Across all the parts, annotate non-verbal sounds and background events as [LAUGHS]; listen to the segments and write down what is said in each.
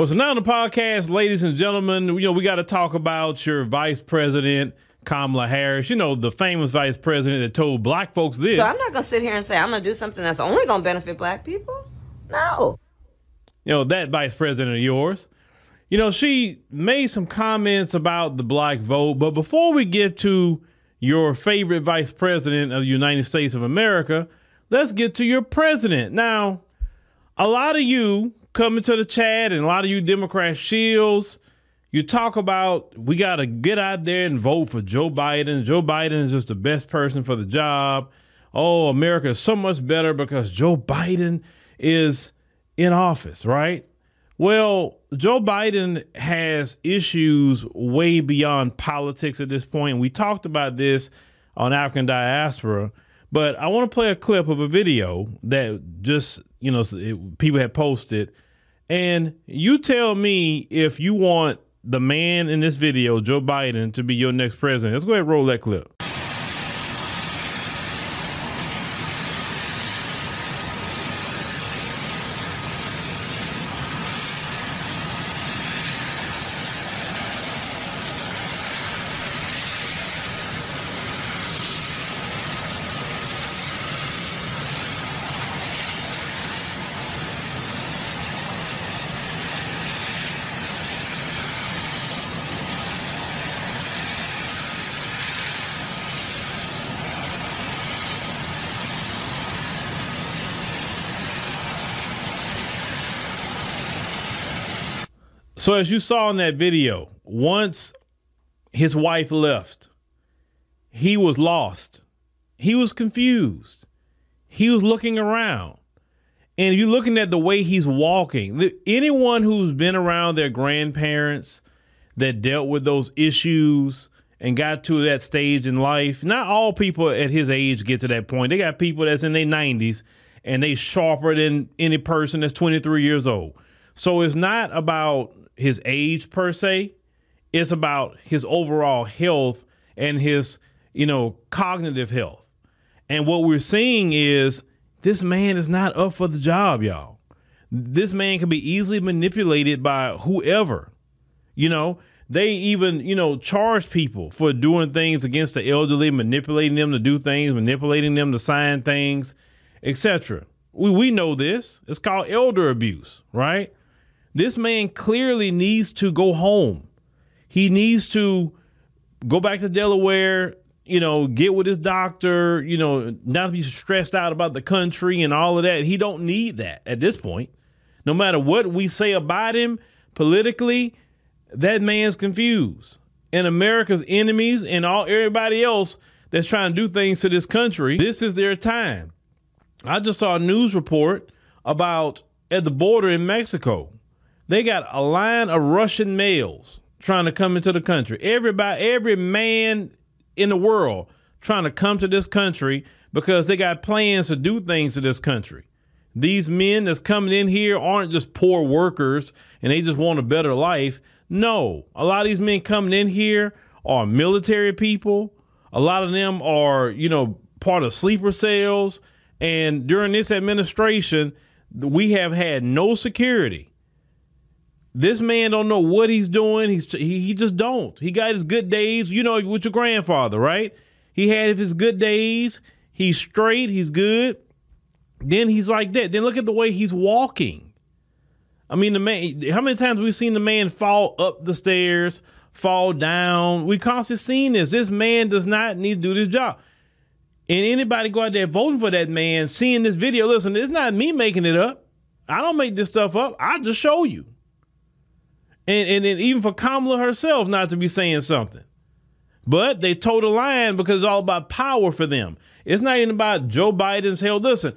Well, so now on the podcast, ladies and gentlemen, you know, we got to talk about your vice president, Kamala Harris, you know, the famous vice president that told black folks this. So I'm not going to sit here and say I'm going to do something that's only going to benefit black people. No. You know, that vice president of yours. You know, she made some comments about the black vote. But before we get to your favorite vice president of the United States of America, let's get to your president. Now, a lot of you coming to the chat and a lot of you Democrat shields, you talk about we got to get out there and vote for Joe Biden. Joe Biden is just the best person for the job. Oh, America is so much better because Joe Biden is in office, right? Well, Joe Biden has issues way beyond politics at this point. We talked about this on African diaspora, but I want to play a clip of a video that just, you know, it, people had posted. And you tell me if you want the man in this video, Joe Biden, to be your next president. Let's go ahead and roll that clip. So as you saw in that video, once his wife left, he was lost. He was confused. He was looking around. And you're looking at the way he's walking. Anyone who's been around their grandparents that dealt with those issues and got to that stage in life, not all people at his age get to that point. They got people that's in their 90s and they sharper than any person that's 23 years old. So it's not about his age per se. It's about his overall health and his, you know, cognitive health. And what we're seeing is this man is not up for the job, y'all. This man can be easily manipulated by whoever. You know, they even, you know, charge people for doing things against the elderly, manipulating them to do things, manipulating them to sign things, etc. We we know this. It's called elder abuse, right? This man clearly needs to go home. He needs to go back to Delaware, you know, get with his doctor, you know, not be stressed out about the country and all of that. He don't need that at this point. No matter what we say about him politically, that man's confused. And America's enemies and all everybody else that's trying to do things to this country, this is their time. I just saw a news report about at the border in Mexico they got a line of Russian males trying to come into the country. Everybody, every man in the world trying to come to this country because they got plans to do things to this country. These men that's coming in here aren't just poor workers and they just want a better life. No, a lot of these men coming in here are military people. A lot of them are, you know, part of sleeper cells. And during this administration, we have had no security this man don't know what he's doing. He's he, he just don't. He got his good days. You know, with your grandfather, right? He had his good days. He's straight. He's good. Then he's like that. Then look at the way he's walking. I mean, the man. How many times we've seen the man fall up the stairs, fall down? We constantly seen this. This man does not need to do this job. And anybody go out there voting for that man, seeing this video, listen, it's not me making it up. I don't make this stuff up. I just show you and, and, and even for Kamala herself not to be saying something. But they told a line because it's all about power for them. It's not even about Joe Biden's hell. Listen,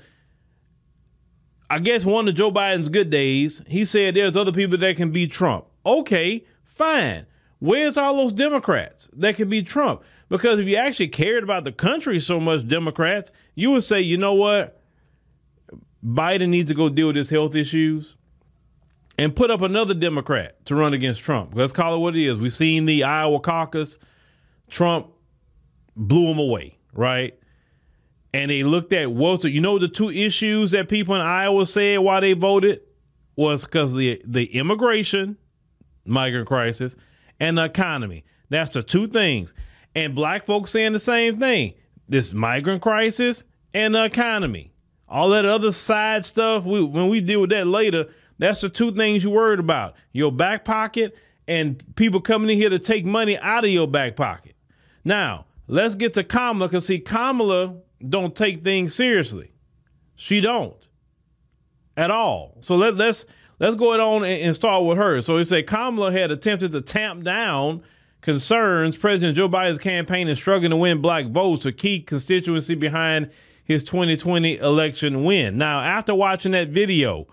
I guess one of Joe Biden's good days, he said there's other people that can beat Trump. Okay, fine. Where's all those Democrats that can beat Trump? Because if you actually cared about the country so much, Democrats, you would say, you know what? Biden needs to go deal with his health issues and put up another Democrat to run against Trump. Let's call it what it is. We've seen the Iowa caucus. Trump blew him away, right? And they looked at what you know the two issues that people in Iowa said why they voted was because the the immigration migrant crisis and the economy. That's the two things. And black folks saying the same thing. This migrant crisis and the economy. All that other side stuff, we, when we deal with that later, that's the two things you're worried about. Your back pocket and people coming in here to take money out of your back pocket. Now, let's get to Kamala because see, Kamala don't take things seriously. She don't at all. So let, let's let's go on and, and start with her. So he said Kamala had attempted to tamp down concerns President Joe Biden's campaign is struggling to win black votes, a key constituency behind his 2020 election win. Now, after watching that video,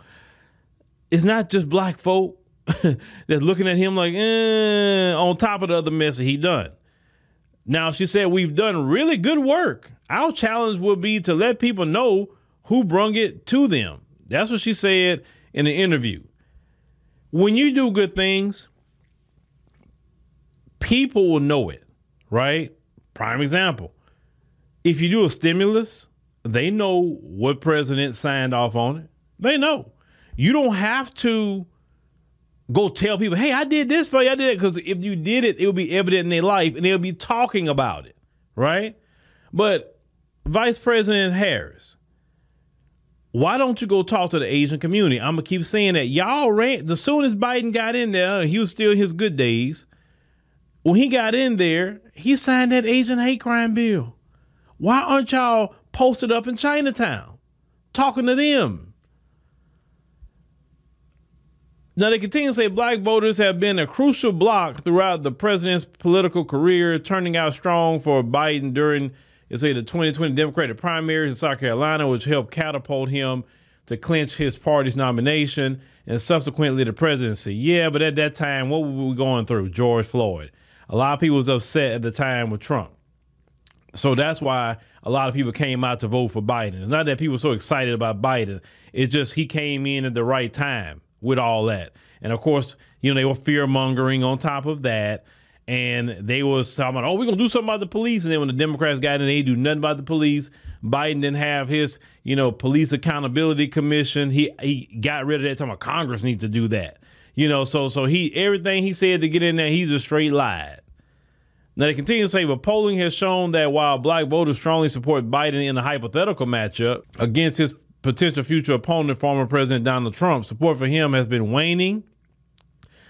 it's not just black folk [LAUGHS] that's looking at him like, eh, on top of the other mess that he done. Now, she said, we've done really good work. Our challenge will be to let people know who brung it to them. That's what she said in the interview. When you do good things, people will know it, right? Prime example. If you do a stimulus, they know what president signed off on it. They know. You don't have to go tell people, hey, I did this for you. I did it. Because if you did it, it will be evident in their life and they'll be talking about it, right? But Vice President Harris, why don't you go talk to the Asian community? I'm gonna keep saying that y'all ran. The soon as Biden got in there, he was still in his good days. When he got in there, he signed that Asian hate crime bill. Why aren't y'all posted up in Chinatown talking to them? Now they continue to say black voters have been a crucial block throughout the president's political career, turning out strong for Biden during say the 2020 Democratic primaries in South Carolina, which helped catapult him to clinch his party's nomination and subsequently the presidency. Yeah, but at that time, what were we going through? George Floyd. A lot of people was upset at the time with Trump. So that's why a lot of people came out to vote for Biden. It's not that people were so excited about Biden. It's just he came in at the right time with all that. And of course, you know, they were fear mongering on top of that and they was talking about, oh, we're gonna do something about the police. And then when the Democrats got in, they do nothing about the police. Biden didn't have his, you know, police accountability commission. He he got rid of that. Talking about Congress needs to do that. You know, so so he everything he said to get in there, he's a straight lied. Now they continue to say, but polling has shown that while black voters strongly support Biden in a hypothetical matchup against his potential future opponent, former President Donald Trump, support for him has been waning.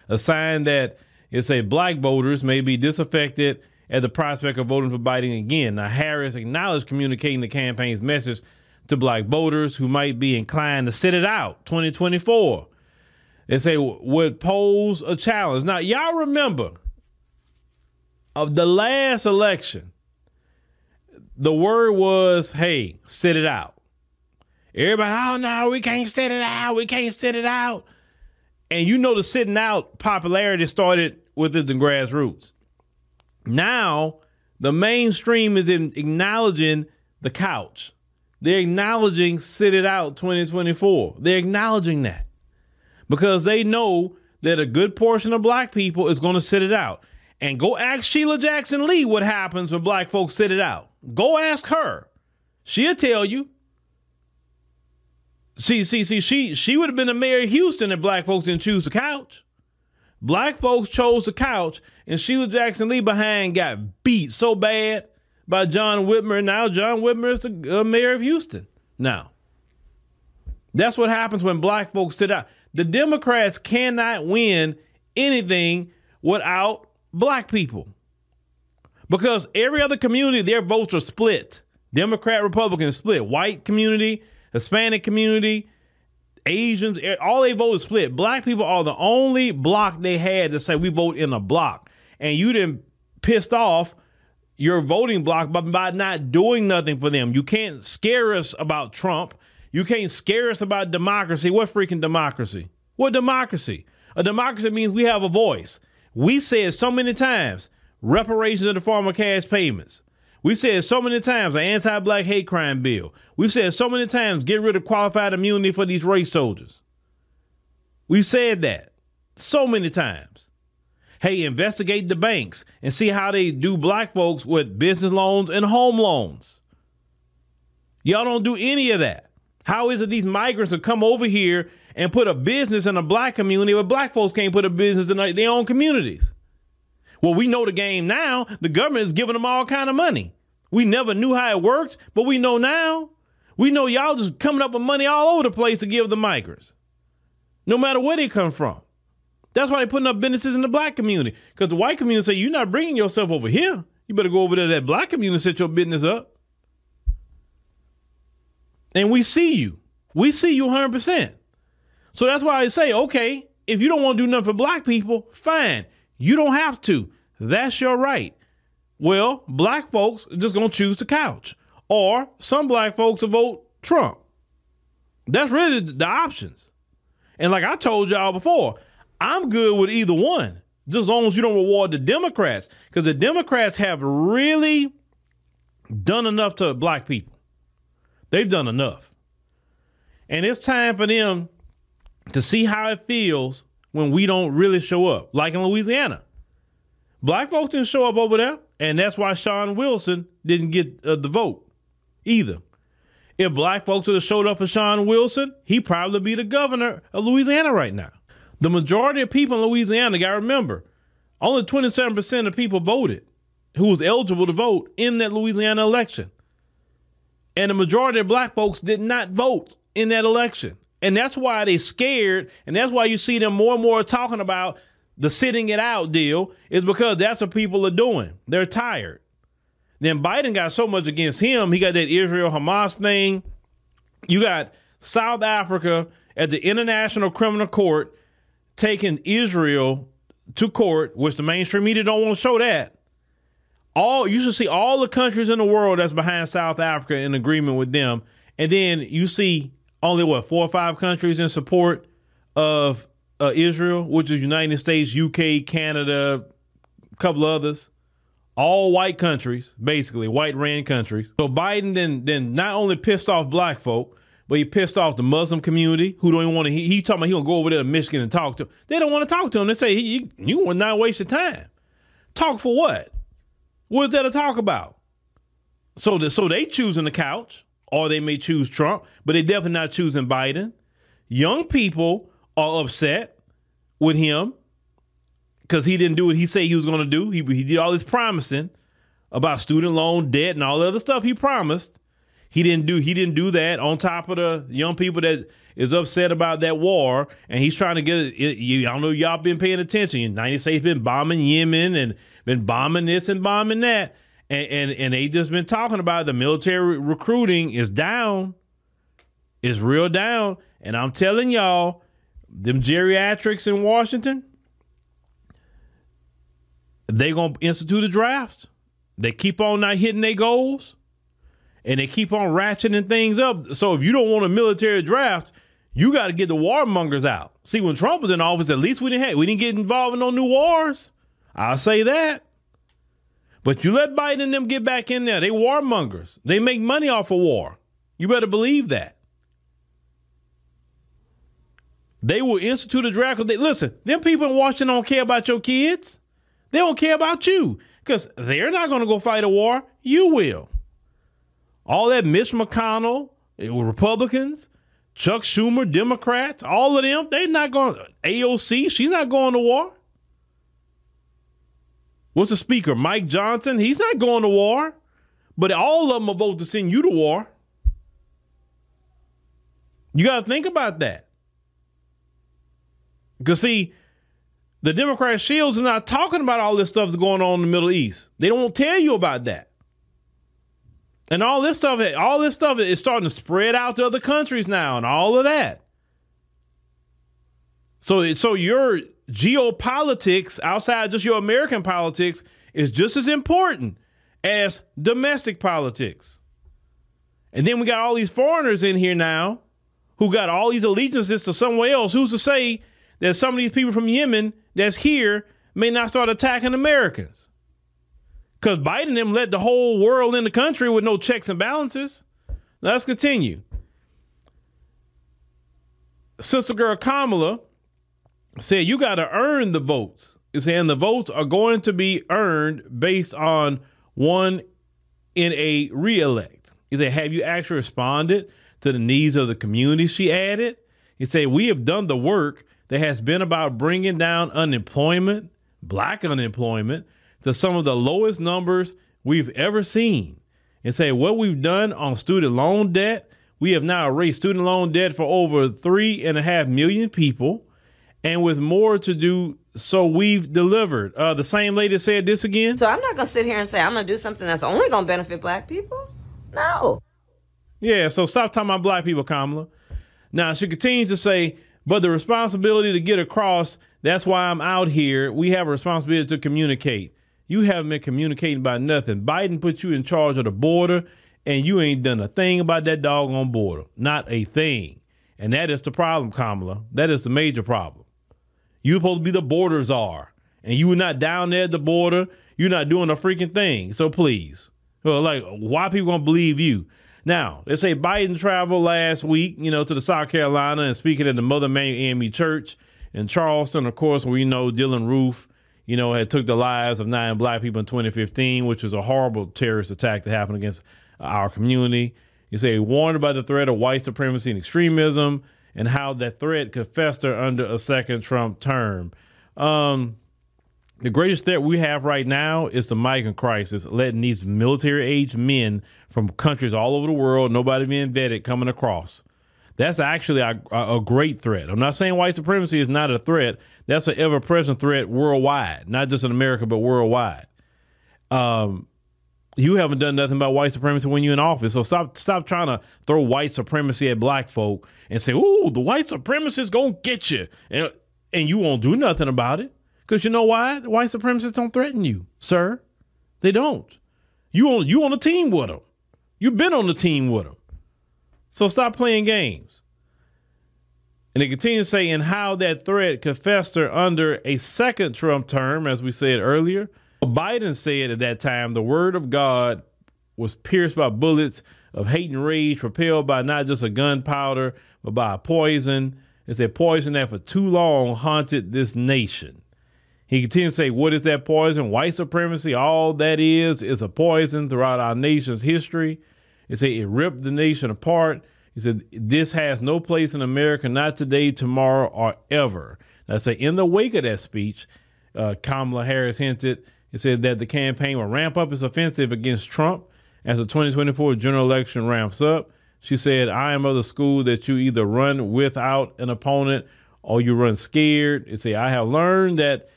A sign that it say black voters may be disaffected at the prospect of voting for Biden again. Now, Harris acknowledged communicating the campaign's message to black voters who might be inclined to sit it out 2024. They say would pose a challenge. Now, y'all remember of the last election, the word was, hey, sit it out. Everybody, oh no, we can't sit it out. We can't sit it out. And you know the sitting out popularity started within the grassroots. Now the mainstream is in acknowledging the couch. They're acknowledging sit it out 2024. They're acknowledging that because they know that a good portion of black people is going to sit it out. And go ask Sheila Jackson Lee what happens when black folks sit it out. Go ask her. She'll tell you. See, see, see, she she would have been the mayor of Houston if black folks didn't choose the couch. Black folks chose the couch, and Sheila Jackson Lee behind got beat so bad by John Whitmire. Now John Whitmire is the uh, mayor of Houston. Now, that's what happens when black folks sit out. The Democrats cannot win anything without black people because every other community, their votes are split. Democrat, Republican split. White community, Hispanic community, Asians, all they vote is split. Black people are the only block they had to say we vote in a block. And you didn't pissed off your voting block by, by not doing nothing for them. You can't scare us about Trump. You can't scare us about democracy. What freaking democracy? What democracy? A democracy means we have a voice. We said so many times reparations in the form of cash payments. We said so many times an anti-black hate crime bill. We've said so many times get rid of qualified immunity for these race soldiers. We've said that so many times. Hey, investigate the banks and see how they do black folks with business loans and home loans. Y'all don't do any of that. How is it these migrants will come over here and put a business in a black community, but black folks can't put a business in their own communities. Well, we know the game now. The government is giving them all kind of money. We never knew how it worked, but we know now. We know y'all just coming up with money all over the place to give the migrants, no matter where they come from. That's why they're putting up businesses in the black community. Because the white community say, you're not bringing yourself over here. You better go over there to that black community and set your business up. And we see you. We see you 100%. So that's why I say, okay, if you don't want to do nothing for black people, fine. You don't have to. That's your right. Well, black folks are just going to choose the couch. Or some black folks will vote Trump. That's really the options. And like I told y'all before, I'm good with either one, just as long as you don't reward the Democrats. Because the Democrats have really done enough to black people. They've done enough. And it's time for them to see how it feels when we don't really show up, like in Louisiana. Black folks didn't show up over there, and that's why Shawn Wilson didn't get uh, the vote either. If black folks would have showed up for Shawn Wilson, he'd probably be the governor of Louisiana right now. The majority of people in Louisiana, got to remember, only 27% of people voted who was eligible to vote in that Louisiana election. And the majority of black folks did not vote in that election. And that's why they scared. And that's why you see them more and more talking about the sitting it out deal, is because that's what people are doing. They're tired. Then Biden got so much against him. He got that Israel Hamas thing. You got South Africa at the International Criminal Court taking Israel to court, which the mainstream media don't want to show that. All you should see all the countries in the world that's behind South Africa in agreement with them, and then you see only what four or five countries in support of uh, Israel, which is United States, UK, Canada, a couple others, all white countries, basically white ran countries. So Biden then then not only pissed off black folk, but he pissed off the Muslim community who don't even want to. He, he talking about he gonna go over there to Michigan and talk to. Them. They don't want to talk to him. They say you you will not waste your time. Talk for what? What's there to talk about? So the, so they choosing the couch or they may choose Trump, but they're definitely not choosing Biden. Young people are upset with him because he didn't do what he said he was going to do. He, he did all this promising about student loan debt and all the other stuff he promised. He didn't do he didn't do that on top of the young people that is upset about that war and he's trying to get it. You, I don't know y'all been paying attention. United States been bombing Yemen and been bombing this and bombing that and, and and they just been talking about the military recruiting is down, is real down, and I'm telling y'all, them geriatrics in Washington, they gonna institute a draft. They keep on not hitting their goals, and they keep on ratcheting things up. So if you don't want a military draft, you got to get the warmongers out. See, when Trump was in office, at least we didn't have, we didn't get involved in no new wars. I'll say that. But you let Biden and them get back in there. They warmongers. They make money off of war. You better believe that. They will institute a draft. They, listen, them people in Washington don't care about your kids. They don't care about you because they're not going to go fight a war. You will. All that Mitch McConnell, eh, Republicans, Chuck Schumer, Democrats, all of them, they're not going. AOC, she's not going to war. What's the speaker? Mike Johnson? He's not going to war, but all of them are vote to send you to war. You got to think about that. Because, see, the Democrat shields are not talking about all this stuff that's going on in the Middle East. They don't tell you about that. And all this stuff, all this stuff is starting to spread out to other countries now and all of that. So, so your geopolitics outside just your American politics is just as important as domestic politics. And then we got all these foreigners in here now who got all these allegiances to somewhere else. Who's to say that some of these people from Yemen that's here may not start attacking Americans? Because Biden them led the whole world in the country with no checks and balances. Let's continue. Sister girl Kamala said you got to earn the votes. It's saying the votes are going to be earned based on one in a reelect. He said, Have you actually responded to the needs of the community? She added. He said, We have done the work that has been about bringing down unemployment, black unemployment, to some of the lowest numbers we've ever seen. And say, What we've done on student loan debt, we have now raised student loan debt for over three and a half million people. And with more to do, so we've delivered. Uh, the same lady said this again. So I'm not gonna sit here and say I'm gonna do something that's only gonna benefit black people. No. Yeah, so stop talking about black people, Kamala. Now she continues to say, but the responsibility to get across, that's why I'm out here. We have a responsibility to communicate. You haven't been communicating about nothing. Biden put you in charge of the border, and you ain't done a thing about that doggone border. Not a thing. And that is the problem, Kamala. That is the major problem. You're supposed to be the border czar, and you were not down there at the border. You're not doing a freaking thing. So please, well, like, why people gonna believe you? Now, they say Biden traveled last week, you know, to the South Carolina and speaking at the Mother Emanuel AME Church in Charleston, of course, where you know Dylann Roof, you know, had took the lives of nine black people in 2015, which was a horrible terrorist attack that happened against our community. You say warned about the threat of white supremacy and extremism and how that threat could fester under a second Trump term. Um, the greatest threat we have right now is the migrant crisis, letting these military age men from countries all over the world, nobody being vetted, coming across. That's actually a, a, great threat. I'm not saying white supremacy is not a threat. That's an ever present threat worldwide, not just in America, but worldwide. Um, you haven't done nothing about white supremacy when you're in office. So stop stop trying to throw white supremacy at black folk and say, "Ooh, the white supremacists gonna get you," and and you won't do nothing about it. Because you know why? The white supremacists don't threaten you, sir. They don't. You on you on a team with them. You've been on the team with them. So stop playing games. And they continue saying how that threat could fester under a second Trump term, as we said earlier. Biden said at that time the word of God was pierced by bullets of hate and rage propelled by not just a gunpowder, but by a poison. It's a poison that for too long haunted this nation. He continues to say, What is that poison? White supremacy, all that is, is a poison throughout our nation's history. He said it ripped the nation apart. He said, This has no place in America, not today, tomorrow, or ever. I say in the wake of that speech, uh, Kamala Harris hinted, he said that the campaign will ramp up its offensive against Trump as the 2024 general election ramps up. She said, I am of the school that you either run without an opponent or you run scared. He said, I have learned that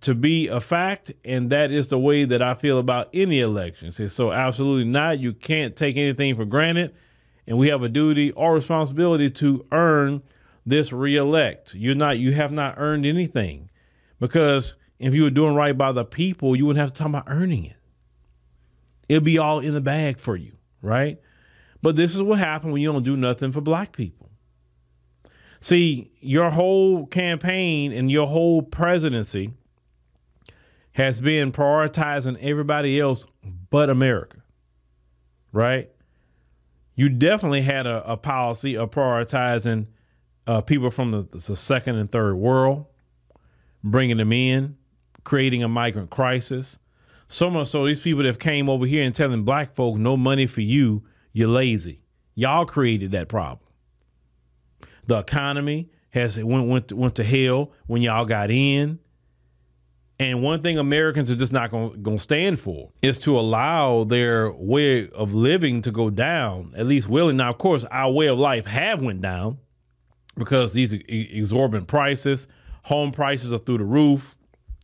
to be a fact, and that is the way that I feel about any election. It said, So, absolutely not. You can't take anything for granted, and we have a duty or responsibility to earn this reelect. You're not. You have not earned anything, because if you were doing right by the people, you wouldn't have to talk about earning it. It'll be all in the bag for you, right? But this is what happened when you don't do nothing for black people. See, your whole campaign and your whole presidency has been prioritizing everybody else but America, right? You definitely had a, a policy of prioritizing uh, people from the, the second and third world, bringing them in, creating a migrant crisis. So much so, these people that came over here and telling black folk no money for you, you're lazy. Y'all created that problem. The economy has went went went to hell when y'all got in. And one thing Americans are just not going to stand for is to allow their way of living to go down, at least willing. Now, of course, our way of life have went down because these exorbitant prices, home prices are through the roof.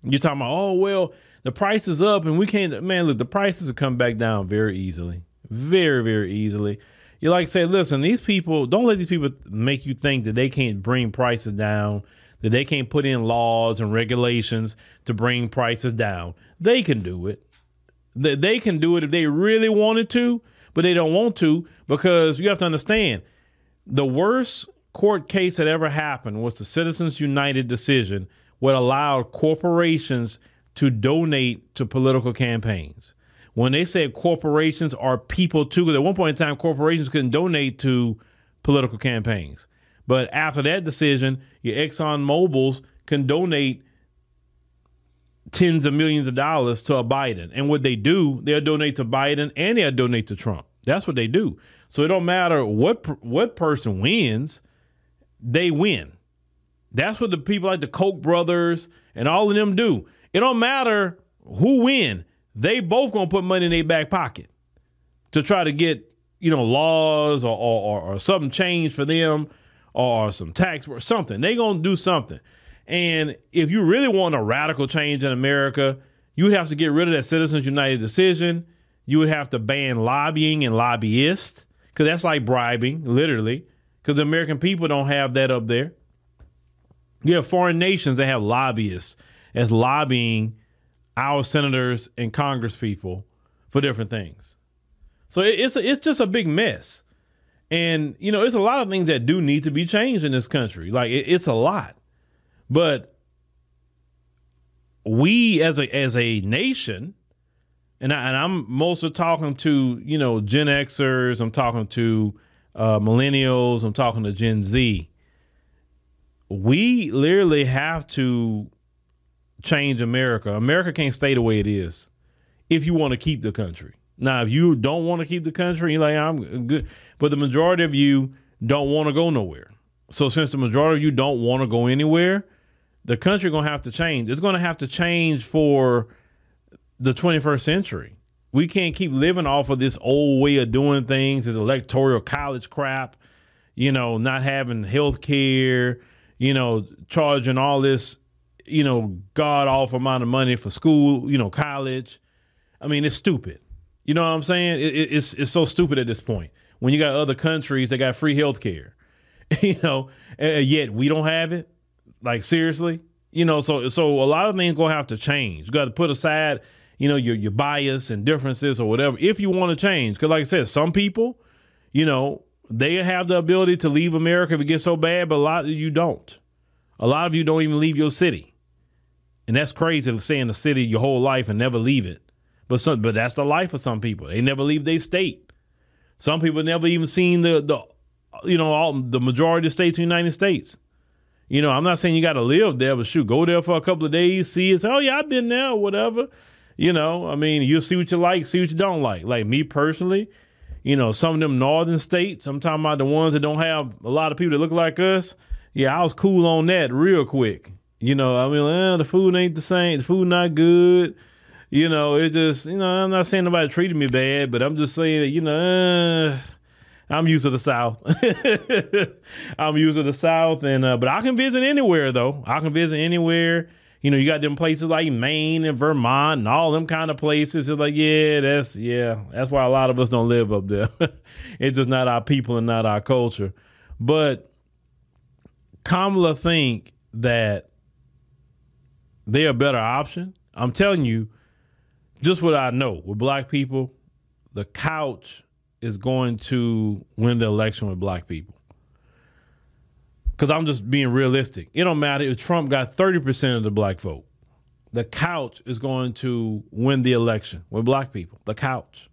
You're talking about, oh, well, the price is up and we can't, man, look, the prices have come back down very easily, very, very easily. You like say, listen, these people, don't let these people make you think that they can't bring prices down that they can't put in laws and regulations to bring prices down. They can do it. They can do it if they really wanted to, but they don't want to because you have to understand the worst court case that ever happened was the Citizens United decision, what allowed corporations to donate to political campaigns. When they said corporations are people too, because at one point in time, corporations couldn't donate to political campaigns. But after that decision, your Exxon Mobil's can donate tens of millions of dollars to a Biden. And what they do, they'll donate to Biden and they'll donate to Trump. That's what they do. So it don't matter what what person wins. they win. That's what the people like the Koch brothers and all of them do. It don't matter who win. They both gonna put money in their back pocket to try to get you know laws or or, or, or something changed for them or some tax or something. They gonna do something. And if you really want a radical change in America, you would have to get rid of that Citizens United decision. You would have to ban lobbying and lobbyists because that's like bribing, literally. Because the American people don't have that up there. You have foreign nations that have lobbyists as lobbying our senators and Congress people for different things. So it's a, it's just a big mess. And you know, it's a lot of things that do need to be changed in this country. Like it, it's a lot, but we as a as a nation, and I, and I'm mostly talking to you know Gen Xers. I'm talking to uh, millennials. I'm talking to Gen Z. We literally have to change America. America can't stay the way it is if you want to keep the country. Now, if you don't want to keep the country, you're like, I'm good. But the majority of you don't want to go nowhere. So since the majority of you don't want to go anywhere, the country going to have to change. It's going to have to change for the 21st century. We can't keep living off of this old way of doing things, this electoral college crap, you know, not having health care, you know, charging all this, you know, god awful amount of money for school, you know, college. I mean, it's stupid. You know what I'm saying? It, it, it's it's so stupid at this point. When you got other countries that got free health care, [LAUGHS] you know, and yet we don't have it. Like seriously, you know. So so a lot of things gonna have to change. You got to put aside, you know, your your bias and differences or whatever if you want to change. Because like I said, some people, you know, they have the ability to leave America if it gets so bad, but a lot of you don't. A lot of you don't even leave your city, and that's crazy to stay in the city your whole life and never leave it. But some, but that's the life of some people. They never leave their state. Some people never even seen the the you know all the majority of states in the United States. You know, I'm not saying you got to live there, but shoot, go there for a couple of days, see it. Oh yeah, I've been there, or whatever. You know, I mean, you'll see what you like, see what you don't like. Like me personally, you know, some of them northern states. I'm talking about the ones that don't have a lot of people that look like us. Yeah, I was cool on that real quick. You know, I mean, eh, the food ain't the same. The food not good you know, it just, you know, I'm not saying nobody treated me bad, but I'm just saying that, you know, uh, I'm used to the South. [LAUGHS] I'm used to the South, and uh, but I can visit anywhere though. I can visit anywhere. You know, you got them places like Maine and Vermont and all them kind of places. It's like, yeah, that's yeah, that's why a lot of us don't live up there. [LAUGHS] it's just not our people and not our culture. But Kamala think that they're a better option. I'm telling you, just what I know with black people, the couch is going to win the election with black people. Because I'm just being realistic. It don't matter if Trump got 30% of the black vote. The couch is going to win the election with black people. The couch.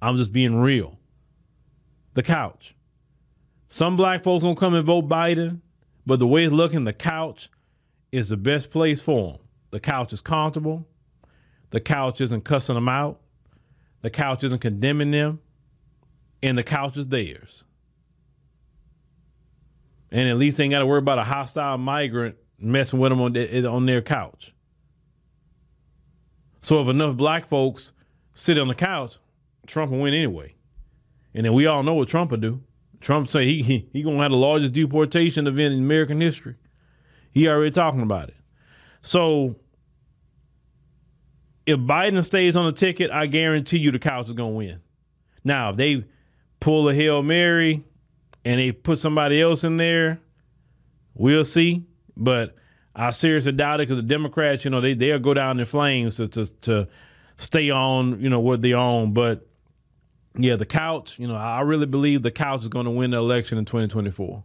I'm just being real. The couch. Some black folks gonna come and vote Biden, but the way it's looking, the couch is the best place for them. The couch is comfortable. The couch isn't cussing them out. The couch isn't condemning them. And the couch is theirs. And at least they ain't got to worry about a hostile migrant messing with them on, their, on their couch. So if enough black folks sit on the couch, Trump will win anyway. And then we all know what Trump will do. Trump say he he, he gonna have the largest deportation event in American history. He already talking about it. So if Biden stays on the ticket, I guarantee you the couch is gonna win. Now, if they pull a Hail Mary and they put somebody else in there, we'll see. But I seriously doubt it because the Democrats, you know, they they'll go down in flames to, to to stay on, you know, what they own. But yeah, the couch, you know, I really believe the couch is going to win the election in 2024.